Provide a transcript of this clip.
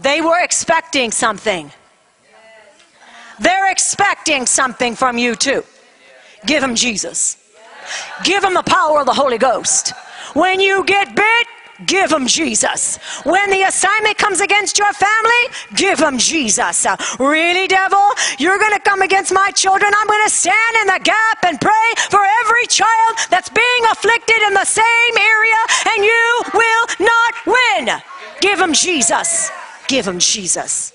they were expecting something. They're expecting something from you too. Give them Jesus. Give them the power of the Holy Ghost. When you get bit, give them Jesus. When the assignment comes against your family, give them Jesus. Uh, really, devil? You're going to come against my children. I'm going to stand in the gap and pray for every child that's being afflicted in the same area, and you will not win. Give them Jesus. Give them Jesus.